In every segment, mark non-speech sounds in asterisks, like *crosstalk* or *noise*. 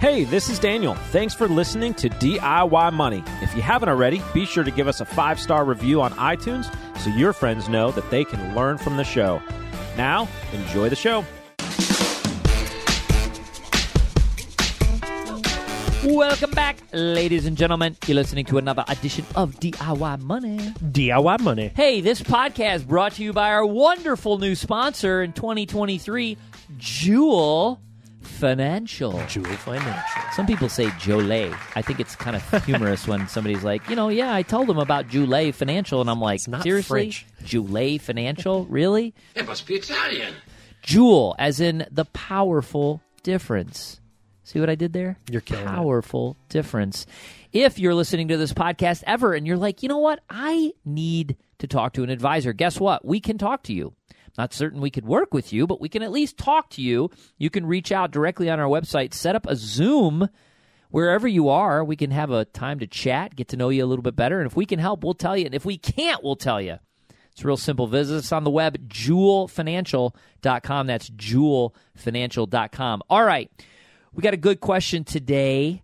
Hey, this is Daniel. Thanks for listening to DIY Money. If you haven't already, be sure to give us a five star review on iTunes so your friends know that they can learn from the show. Now, enjoy the show. Welcome back, ladies and gentlemen. You're listening to another edition of DIY Money. DIY money. Hey, this podcast brought to you by our wonderful new sponsor in 2023, Joule Financial. Joule Financial. Some people say Jolet. I think it's kind of *laughs* humorous when somebody's like, you know, yeah, I told them about Jolet Financial, and I'm like, not seriously, French. Jolet Financial, *laughs* really? It must be Italian. Joule, as in the powerful difference. See what I did there? You're killing it. powerful difference. If you're listening to this podcast ever and you're like, you know what, I need to talk to an advisor. Guess what? We can talk to you. Not certain we could work with you, but we can at least talk to you. You can reach out directly on our website, set up a Zoom wherever you are. We can have a time to chat, get to know you a little bit better. And if we can help, we'll tell you. And if we can't, we'll tell you. It's real simple. Visit us on the web, joulefinancial.com. That's joulefinancial.com. All right. We got a good question today.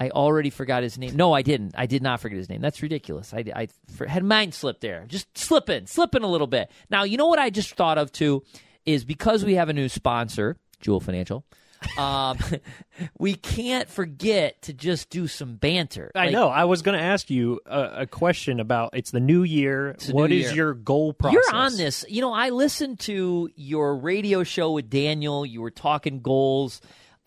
I already forgot his name. No, I didn't. I did not forget his name. That's ridiculous. I, I for, had mine slip there. Just slipping, slipping a little bit. Now, you know what I just thought of too is because we have a new sponsor, Joule Financial. Um, *laughs* we can't forget to just do some banter. I Like, know. I was going to ask you a, a question about it's the new year. What new is year. your goal process? You're on this. You know, I listened to your radio show with Daniel. You were talking goals.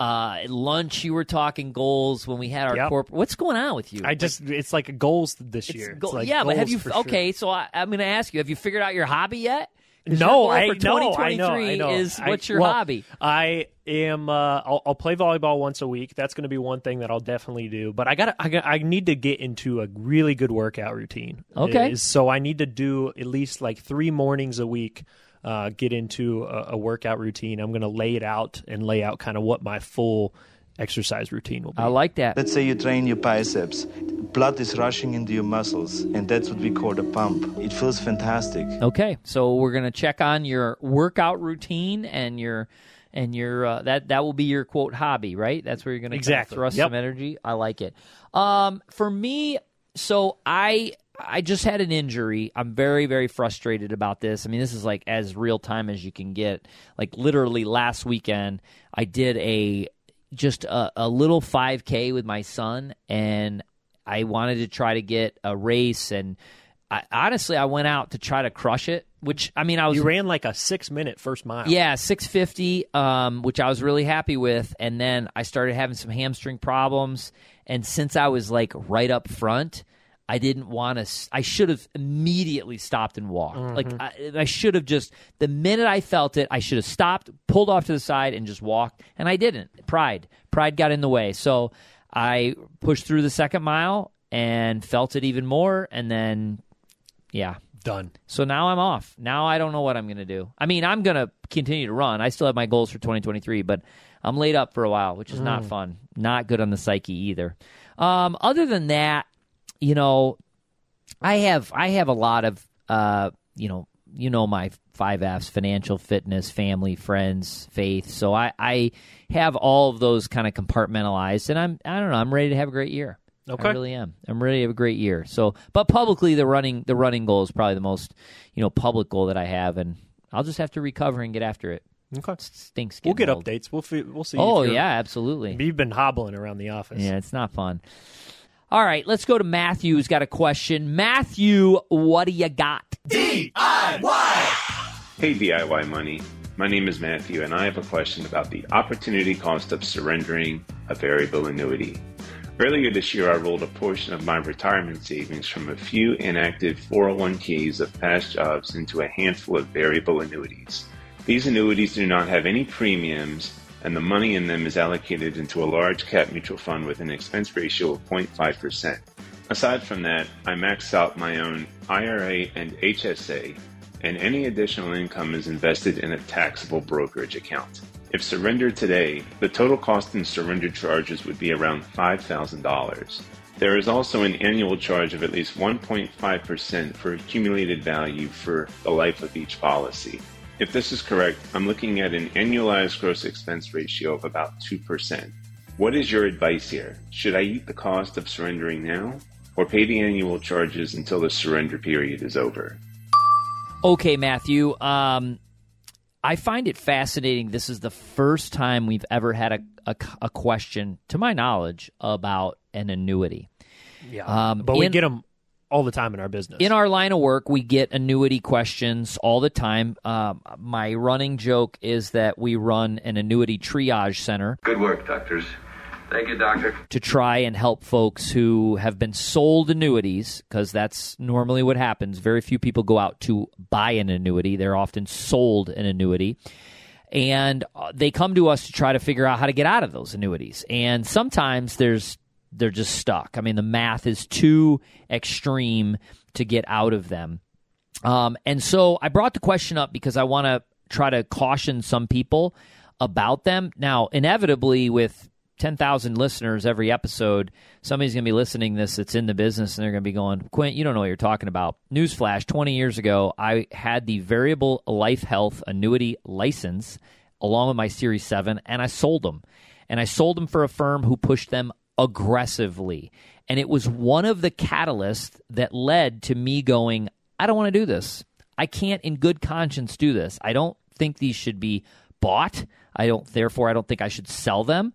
Uh, at lunch, you were talking goals when we had our Yep. corporate. What's going on with you? I just it's like goals this It's year. It's go- like yeah, but have you? for sure. Okay, so I, I'm going to ask you: Have you figured out your hobby yet? No, I for know. I 2023 know. I know. Is I- what's your well, hobby? I am. Uh, I'll, I'll play volleyball once a week. That's going to be one thing that I'll definitely do. But I got. I got. I need to get into a really good workout routine. Okay. Is- so I need to do at least like three mornings a week. Uh, get into a, a workout routine. I'm going to lay it out and lay out kind of what my full exercise routine will be. I like that. Let's say you train your biceps. Blood is rushing into your muscles, and that's what we call the pump. It feels fantastic. Okay, so we're gonna check on your workout routine and your and your uh, that that will be your quote hobby, right? That's where you're gonna kinda Exactly. thrust Yep. some energy. I like it. Um, for me, so I I just had an injury. I'm very very frustrated about this. I mean, this is like as real time as you can get. Like literally last weekend, I did a just a, a little 5K with my son, and I wanted to try to get a race and. I, honestly, I went out to try to crush it. Which I mean, I was you ran like a six minute first mile. yeah, 650, um, which I was really happy with. And then I started having some hamstring problems. And since I was like right up front, I didn't want to. I should have immediately stopped and walked. Like I, I should have just the minute I felt it, I should have stopped, pulled off to the side, and just walked. And I didn't. Pride, pride got in the way. So I pushed through the second mile and felt it even more. And then, yeah, Done. so now I'm off. Now I don't know what I'm going to do. I mean, I'm going to continue to run. I still have my goals for 2023, but I'm laid up for a while, which is not fun. Not good on the psyche either. Um, other than that, you know, I have I have a lot of uh, you know, you know my five F's: financial, fitness, family, friends, faith. So I I have all of those kind of compartmentalized, and I'm I don't know. I'm ready to have a great year. Okay. I really am. I'm ready to have a great year. So, but publicly, the running the running goal is probably the most you know public goal that I have, and I'll just have to recover and get after it. Okay. It stinks. We'll get old. updates. We'll fi- we'll see. Oh yeah, absolutely. You've been hobbling around the office. Yeah, it's not fun. All right, let's go to Matthew. Who's got a question? Matthew, what do you got? DIY. Hey DIY Money. My name is Matthew, and I have a question about the opportunity cost of surrendering a variable annuity. Earlier this year, I rolled a portion of my retirement savings from a few inactive 401ks of past jobs into a handful of variable annuities. These annuities do not have any premiums, and the money in them is allocated into a large cap mutual fund with an expense ratio of 0.5%. Aside from that, I maxed out my own IRA and HSA, and any additional income is invested in a taxable brokerage account. If surrendered today, the total cost in surrender charges would be around $5,000. There is also an annual charge of at least 1.5% for accumulated value for the life of each policy. If this is correct, I'm looking at an annualized gross expense ratio of about 2%. What is your advice here? Should I eat the cost of surrendering now or pay the annual charges until the surrender period is over? Okay, Matthew. Um, I find it fascinating. This is the first time we've ever had a, a, a question, to my knowledge, about an annuity. Yeah, Um, but we in- get them all the time in our business. In our line of work, we get annuity questions all the time. Um, my running joke is that we run an annuity triage center Good work, doctors. Thank you, doctor. to try and help folks who have been sold annuities, because that's normally what happens. Very few people go out to buy an annuity, they're often sold an annuity. And uh, they come to us to try to figure out how to get out of those annuities. And sometimes there's they're just stuck. I mean, the math is too extreme to get out of them. Um, and so I brought the question up because I want to try to caution some people about them. Now, inevitably, with 10,000 listeners every episode, somebody's going to be listening this that's in the business and they're going to be going, Quint, you don't know what you're talking about. Newsflash 20 years ago, I had the variable life health annuity license along with my Series 7, and I sold them. And I sold them for a firm who pushed them aggressively. And it was one of the catalysts that led to me going, I don't want to do this. I can't, in good conscience, do this. I don't think these should be bought. I don't, therefore, I don't think I should sell them.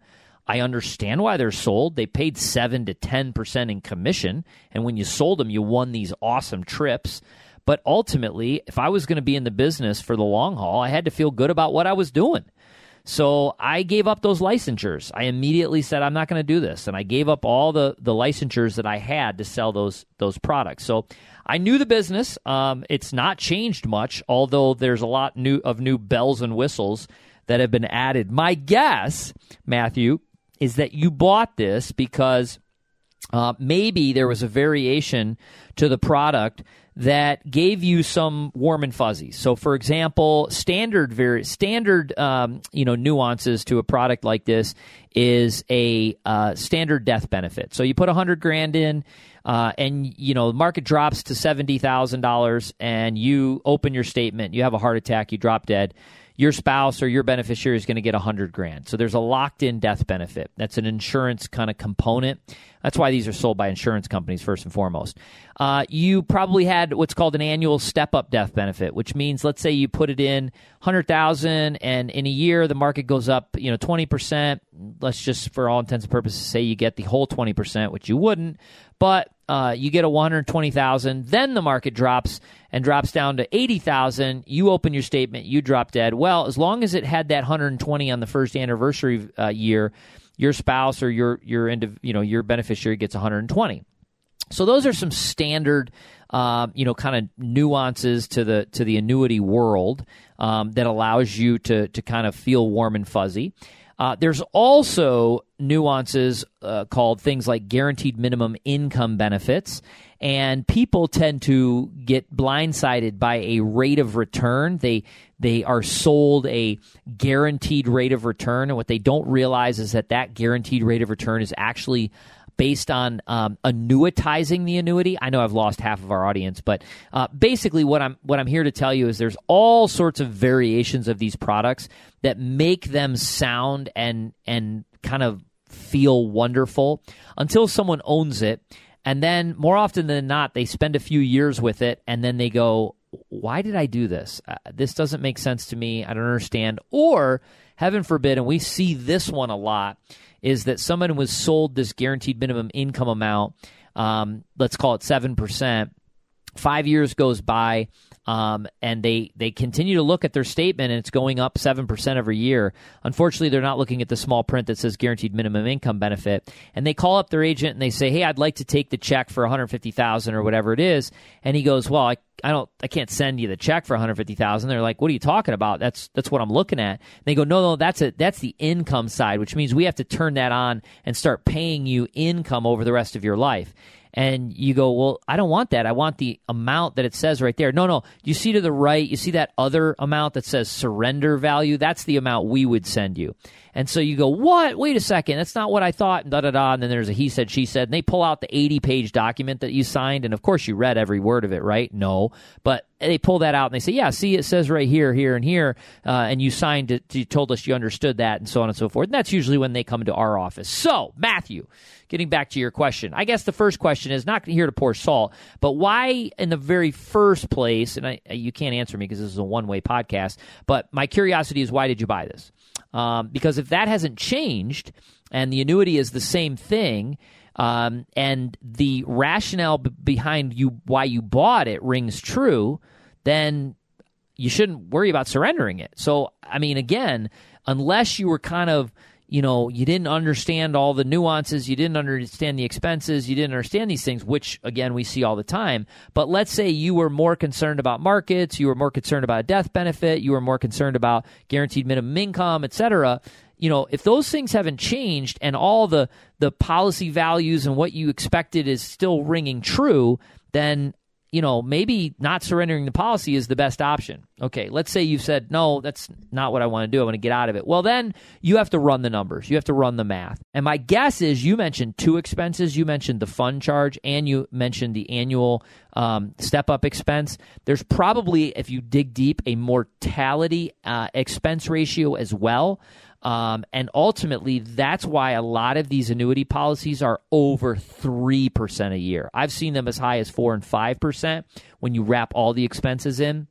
I understand why they're sold. They paid 7 to 10% in commission. And when you sold them, you won these awesome trips. But ultimately, if I was going to be in the business for the long haul, I had to feel good about what I was doing. So I gave up those licensures. I immediately said I'm not going to do this, and I gave up all the the licensures that I had to sell those those products. So I knew the business. Um, it's not changed much, although there's a lot new of new bells and whistles that have been added. My guess, Matthew, is that you bought this because uh, maybe there was a variation to the product that gave you some warm and fuzzy. So, for example, standard very standard um, you know nuances to a product like this is a uh, standard death benefit. So you put a hundred grand in. Uh, and you know the market drops to seventy thousand dollars, and you open your statement. You have a heart attack. You drop dead your spouse or your beneficiary is going to get a hundred grand. So there's a locked in death benefit. That's an insurance kind of component. That's why these are sold by insurance companies first and foremost. Uh, you probably had what's called an annual step up death benefit, which means let's say you put it in hundred thousand, and in a year the market goes up, you know, twenty percent. Let's just, for all intents and purposes, say you get the whole twenty percent, which you wouldn't, but uh, you get a 120,000, then the market drops and drops down to 80,000. You open your statement, you drop dead. Well, as long as it had that 120 on the first anniversary uh, year, your spouse or your your you know your beneficiary gets 120. So those are some standard, um, you know, kind of nuances to the to the annuity world um, that allows you to to kind of feel warm and fuzzy. Uh, there's also nuances uh, called things like guaranteed minimum income benefits, and people tend to get blindsided by a rate of return. They they are sold a guaranteed rate of return, and what they don't realize is that that guaranteed rate of return is actually based on um, annuitizing the annuity. I know I've lost half of our audience, but uh, basically, what I'm what I'm here to tell you is there's all sorts of variations of these products that make them sound and and kind of feel wonderful until someone owns it, and then more often than not, they spend a few years with it, and then they go, "Why did I do this? Uh, this doesn't make sense to me. I don't understand." Or heaven forbid, and we see this one a lot is that someone was sold this guaranteed minimum income amount, um, let's call it 7%. Five years goes by, um, and they, they continue to look at their statement, and it's going up 7% every year. Unfortunately, they're not looking at the small print that says guaranteed minimum income benefit. And they call up their agent and they say, Hey, I'd like to take the check for 150000 or whatever it is. And he goes, Well, I I don't I can't send you the check for 150,000. They're like, "What are you talking about? That's that's what I'm looking at." And they go, "No, no, that's it. That's the income side, which means we have to turn that on and start paying you income over the rest of your life." And you go, "Well, I don't want that. I want the amount that it says right there." No, no. You see to the right, you see that other amount that says surrender value? That's the amount we would send you. And so you go, "What? Wait a second. That's not what I thought." And da da da. And then there's a he said, she said. And they pull out the 80 page document that you signed, and of course you read every word of it, right? No, but they pull that out and they say, "Yeah, see, it says right here, here, and here, uh, and you signed it. You told us you understood that, and so on and so forth." And that's usually when they come to our office. So, Matthew, getting back to your question, I guess the first question is not here to pour salt, but why, in the very first place, and I, you can't answer me because this is a one-way podcast, but my curiosity is, why did you buy this? Um, because if that hasn't changed and the annuity is the same thing um, and the rationale b- behind you why you bought it rings true, then you shouldn't worry about surrendering it. So, I mean, again, unless you were kind of you know, you didn't understand all the nuances, you didn't understand the expenses, you didn't understand these things, which again we see all the time. But let's say you were more concerned about markets, you were more concerned about death benefit, you were more concerned about guaranteed minimum income, et cetera you know, if those things haven't changed and all the the policy values and what you expected is still ringing true, then you know, maybe not surrendering the policy is the best option. Okay, let's say you've said, no, that's not what I want to do. I want to get out of it. Well, then you have to run the numbers. You have to run the math. And my guess is you mentioned two expenses. You mentioned the fund charge and you mentioned the annual um, step up expense. There's probably, if you dig deep, a mortality uh, expense ratio as well. Um, and ultimately, that's why a lot of these annuity policies are over 3% a year. I've seen them as high as 4 and 5% when you wrap all the expenses in.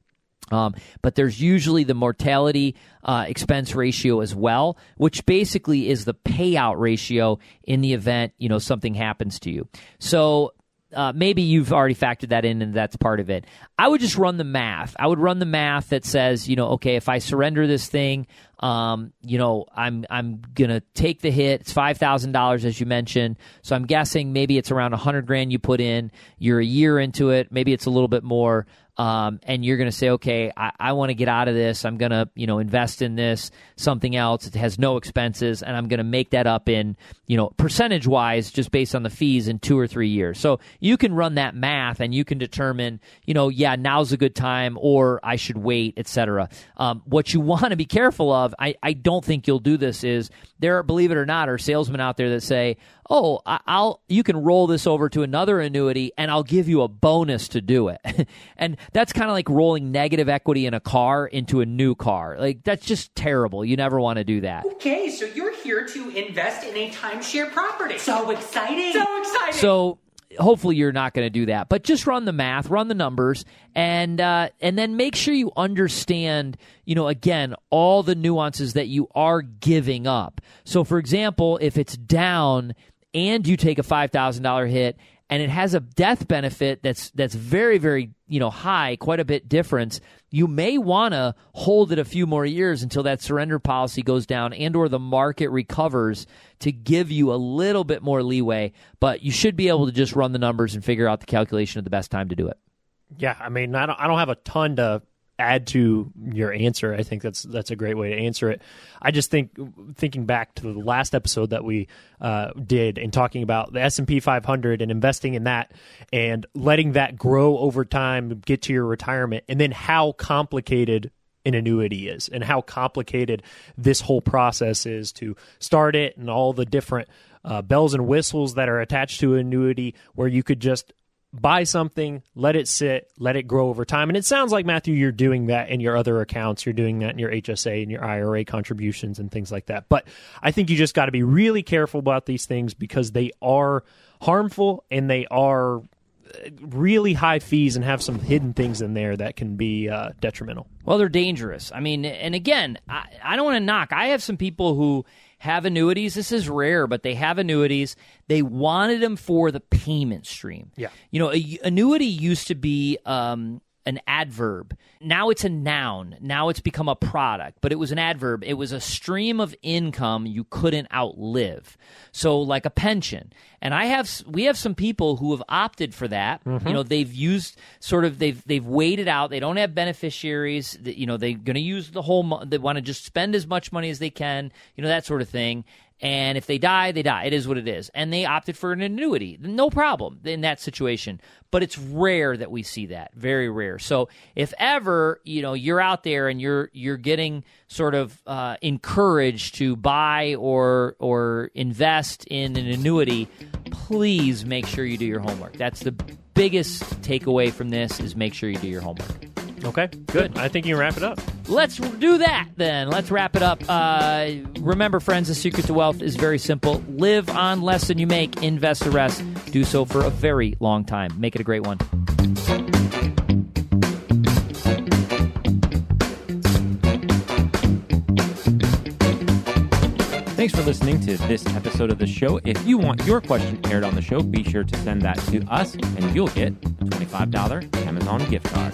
Um, but there's usually the mortality uh, expense ratio as well, which basically is the payout ratio in the event you know something happens to you. So uh, maybe you've already factored that in and that's part of it. I would just run the math. I would run the math that says, you know, okay, if I surrender this thing, um, you know, I'm I'm gonna take the hit. It's five thousand dollars as you mentioned. So I'm guessing maybe it's around a hundred grand you put in. You're a year into it. Maybe it's a little bit more um, and you're going to say, okay, I, I want to get out of this. I'm going to, you know, invest in this, something else. It has no expenses, and I'm going to make that up in, you know, percentage wise, just based on the fees in two or three years. So you can run that math, and you can determine, you know, yeah, now's a good time, or I should wait, etc. Um, what you *laughs* want to be careful of, I, I don't think you'll do this. Is there, believe it or not, are salesmen out there that say, oh, I'll you can roll this over to another annuity and I'll give you a bonus to do it. *laughs* and that's kind of like rolling negative equity in a car into a new car. Like that's just terrible. You never want to do that. Okay, so you're here to invest in a timeshare property. So exciting. So exciting. So hopefully you're not going to do that but just run the math run the numbers and uh, and then make sure you understand you know again all the nuances that you are giving up so for example if it's down and you take a $5,000 hit and it has a death benefit that's that's very very you know high quite a bit difference you may want to hold it a few more years until that surrender policy goes down and or the market recovers to give you a little bit more leeway but you should be able to just run the numbers and figure out the calculation of the best time to do it. Yeah i mean i don't, I don't have a ton to add to your answer. I think that's that's a great way to answer it. I just think thinking back to the last episode that we uh, did and talking about the S and P 500 and investing in that and letting that grow over time, get to your retirement, and then how complicated an annuity is and how complicated this whole process is to start it and all the different uh, bells and whistles that are attached to an annuity where you could just buy something, let it sit, let it grow over time. And it sounds like Matthew, you're doing that in your other accounts. You're doing that in your HSA and your IRA contributions and things like that. But I think you just got to be really careful about these things because they are harmful and they are uh, really high fees and have some hidden things in there that can be uh, detrimental. Well, they're dangerous. I mean, and again, I, I don't want to knock. I have some people who have annuities. This is rare, but they have annuities. They wanted them for the payment stream. Yeah. You know, a, annuity used to be um, an adverb. Now it's a noun. Now it's become a product, but it was an adverb. It was a stream of income you couldn't outlive. So like a pension. And I have we have some people who have opted for that. Mm-hmm. You know, they've used sort of they've they've waited out. They don't have beneficiaries. That, you know, they're going to use the whole they want to just spend as much money as they can, you know, that sort of thing. And if they die, they die. It is what it is. And they opted for an annuity. No problem in that situation. But it's rare that we see that. Very rare. So if ever, you know, you're out there and you're you're getting sort of uh, encouraged to buy or or invest in an annuity, please make sure you do your homework. That's the biggest takeaway from this is make sure you do your homework. Okay, good. I think you can wrap it up. Let's do that then. Let's wrap it up. Uh, remember, friends, the secret to wealth is very simple live on less than you make, invest the rest. Do so for a very long time. Make it a great one. Thanks for listening to this episode of the show. If you want your question aired on the show, be sure to send that to us, and you'll get a $25 Amazon gift card.